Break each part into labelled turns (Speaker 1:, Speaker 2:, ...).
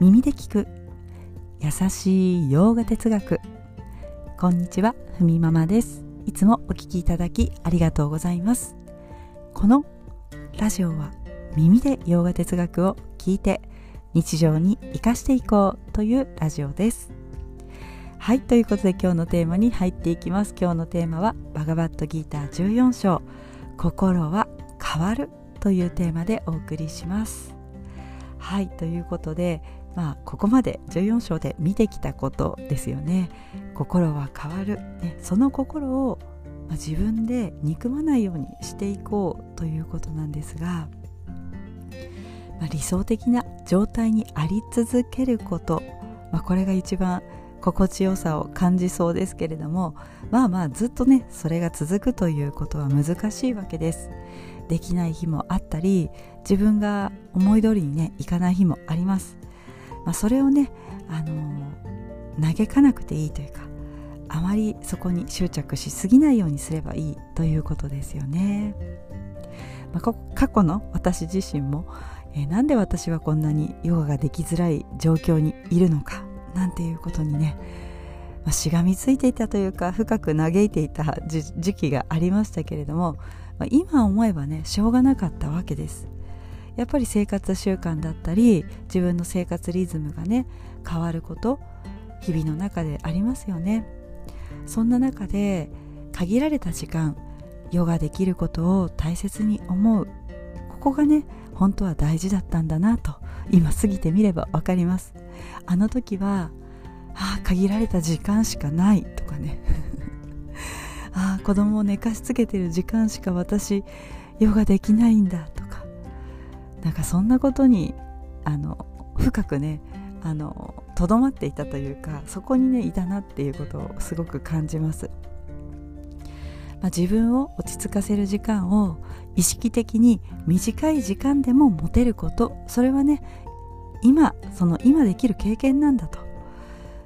Speaker 1: 耳で聞く。優しい洋画哲学。こんにちはふみママです。いつもお聞きいただきありがとうございます。このラジオは耳で洋画哲学を聞いて日常に生かしていこうというラジオです。はいということで今日のテーマに入っていきます。今日のテーマはバガバットギーター14章。心は変わるというテーマでお送りします。はいということでまあここまで14章で見てきたことですよね。心は変わる、ね、その心を、まあ、自分で憎まないようにしていこうということなんですが、まあ、理想的な状態にあり続けること、まあ、これが一番心地よさを感じそうですけれどもまあまあずっとねそれが続くということは難しいわけです。できない日もあったり自分が思い通りにねいかない日もあります、まあ、それをねあの、嘆かなくていいというかあまりそこに執着しすぎないようにすればいいということですよね、まあ、過去の私自身も、えー、なんで私はこんなにヨガができづらい状況にいるのかなんていうことにね、まあ、しがみついていたというか深く嘆いていた時期がありましたけれども、まあ、今思えばねしょうがなかったわけです。やっぱり生活習慣だったり自分の生活リズムがね変わること日々の中でありますよね。そんな中で限られた時間ヨガできることを大切に思う。ここがね本当は大事だったんだなと今過ぎてみれば分かります。あの時はああ限られた時間しかないとかね。ああ子供を寝かしつけてる時間しか私ヨガできないんだとなんかそんなことにあの深くねあのとどまっていたというかそこにねいたなっていうことをすごく感じます、まあ、自分を落ち着かせる時間を意識的に短い時間でも持てること。それはね今その今できる経験なんだと。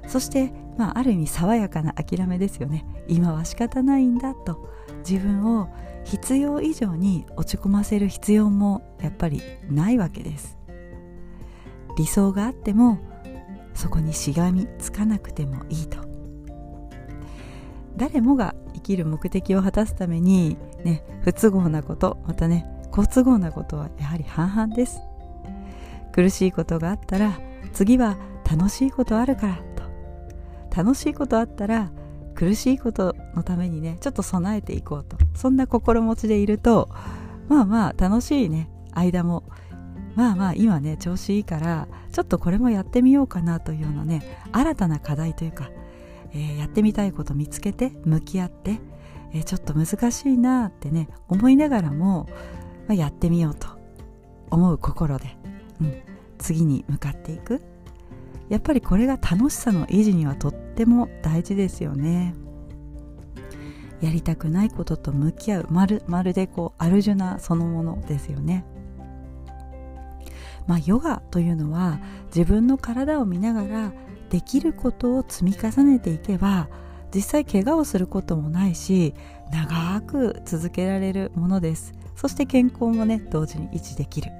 Speaker 1: そして、まあ、ある意味爽やかな諦めですよね。今は仕方ないんだと。自分を必要以上に落ち込ませる必要もやっぱりないわけです。理想があってもそこにしがみつかなくてもいいと。誰もが生きる目的を果たすためにね不都合なことまたね好都合なことはやはり半々です。苦しいことがあったら次は楽しいことあるからと。楽しいことあったら苦しいことのためにねちょっと備えていこうと。そんな心持ちでいるとまあまあ楽しいね。間も。まあまあ今ね調子いいからちょっとこれもやってみようかなというようなね新たな課題というか、えー、やってみたいこと見つけて向き合って、えー、ちょっと難しいなってね思いながらも、まあ、やってみようと思う心でうん、次に向かっていく。やっぱりこれが楽しさの維持にはとっても大事ですよね。やりたくないことと向き合う。まるまるでこうアルジュナそのものですよね。まあヨガというのは自分の体を見ながらできることを積み重ねていけば実際怪我をすることもないし長く続けられるものです。そして健康もね同時に維持できる。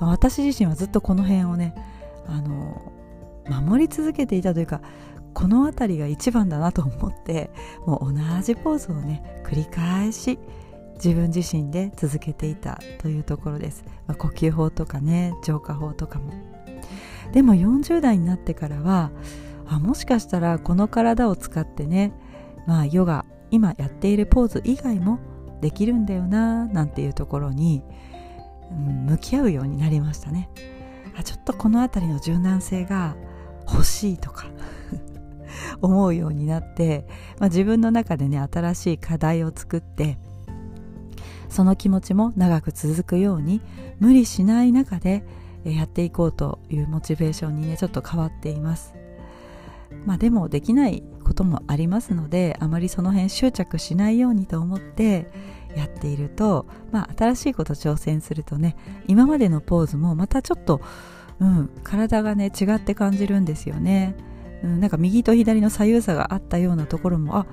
Speaker 1: まあ、私自身はずっとこの辺をねあの守り続けていたというかこの辺りが一番だなと思ってもう同じポーズをね繰り返し自分自身で続けていたというところです、まあ、呼吸法とかね浄化法とかも。でも40代になってからはあもしかしたらこの体を使ってねまあヨガ今やっているポーズ以外もできるんだよななんていうところにうん向き合うようになりましたね。あちょっとこの辺りの柔軟性が欲しいとか 思うようになって、まあ、自分の中でね新しい課題を作ってその気持ちも長く続くように無理しない中でやっていこうというモチベーションにねちょっと変わっています。まあでもできないこともありますのであまりその辺執着しないようにと思ってやっていると、まあ、新しいこと挑戦するとね今までのポーズもまたちょっと、うん、体がね違って感じるんですよね、うん、なんか右と左の左右差があったようなところもあ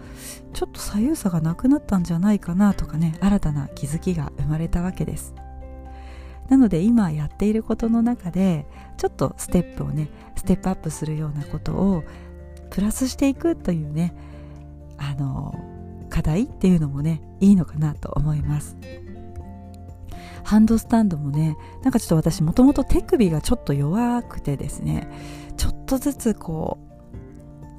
Speaker 1: ちょっと左右差がなくなったんじゃないかなとかね新たな気づきが生まれたわけです。なので今やっていることの中でちょっとステップをねステップアップするようなことをプラスしていくというねあの課題っていうのもねいいのかなと思います。ハンドスタンドもねなんかちょっと私もともと手首がちょっと弱くてですねちょっとずつこ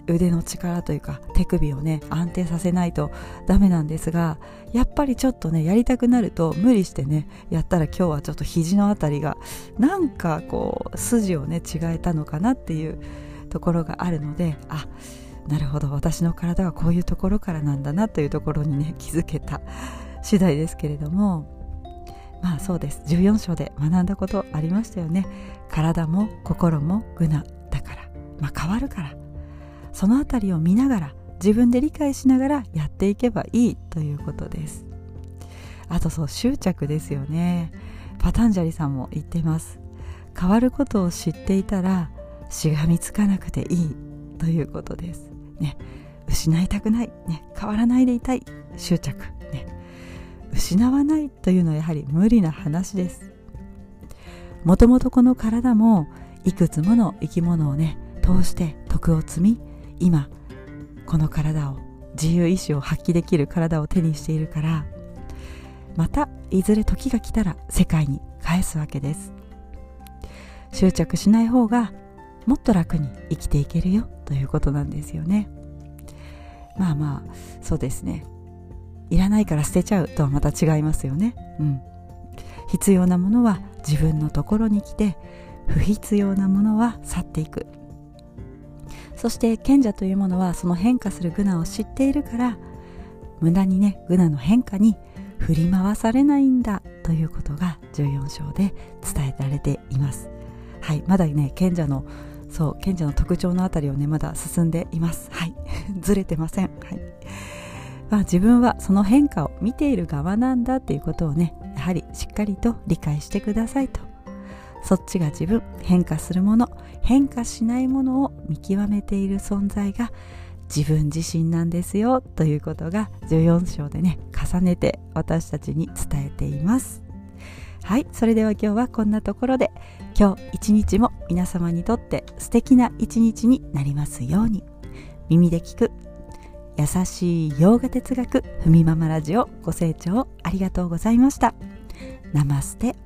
Speaker 1: う腕の力というか手首をね安定させないとダメなんですがやっぱりちょっとねやりたくなると無理してねやったら今日はちょっと肘のあたりがなんかこう筋をね違えたのかなっていうところがあるのであなるほど。私の体はこういうところからなんだなというところにね 気づけた次第ですけれども。まあそうです。14章で学んだことありましたよね。体も心もグナだから。まあ変わるから。その辺りを見ながら自分で理解しながらやっていけばいいということです。あとそう執着ですよね。パタンジャリさんも言ってます。変わることを知っていたらしがみつかなくていいということです。ね失いたくない、ね、変わらないでいたい執着、ね、失わないというのはやはり無理な話です。もともとこの体もいくつもの生き物をね通して徳を積み今この体を自由意志を発揮できる体を手にしているからまたいずれ時が来たら世界に返すわけです。執着しない方がもっと楽に生きていけるよということなんですよね。まあまあそうですね。いらないから捨てちゃうとはまた違いますよね。うん。必要なものは自分のところに来て不必要なものは去っていく。そして賢者というものはその変化するグナを知っているから無駄にねグナの変化に振り回されないんだということが14章で伝えられています。はいまだね賢者のそう賢者の特徴のあたりをねまだ進んでいます。はい。ずれてません。はい。まあ、自分はその変化を見ている側なんだっていうことをねやはりしっかりと理解してくださいと。そっちが自分変化するもの変化しないものを見極めている存在が自分自身なんですよということが14章でね重ねて私たちに伝えています。はい。それでは今日はこんなところで今日一日も皆様にとって素敵な一日になりますように。耳で聞く。優しい洋画哲学ふみままラジオご清聴ありがとうございました。ナマステ。